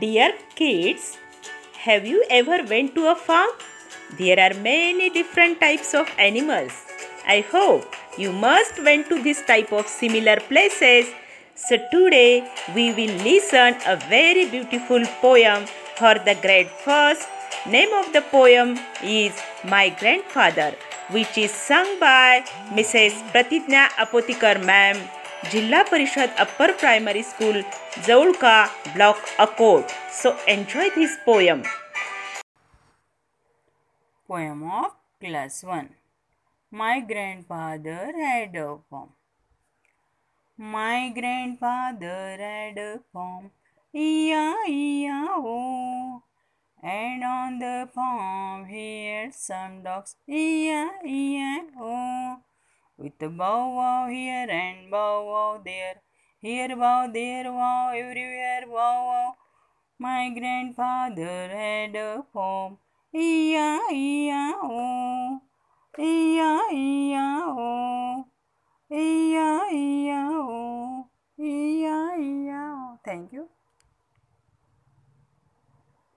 Dear kids, have you ever went to a farm? There are many different types of animals. I hope you must went to this type of similar places. So today we will listen a very beautiful poem for the grade first. Name of the poem is My Grandfather which is sung by Mrs. Pratidnya Apotikar ma'am Jilla Parishad Upper Primary School Zaulka Block Akot. So enjoy this poem. Poem of Class 1 My grandfather had a farm. My grandfather had a farm, E-I-E-I-O. And on the farm he had some dogs, E-I-E-I-O. With a bow wow here and bow wow there, here wow, there wow, everywhere wow wow. My grandfather had a farm, E-I-E-I-O, E-I-E-I-O, E-I-E-I-O, E-I-E-I-O. Thank you.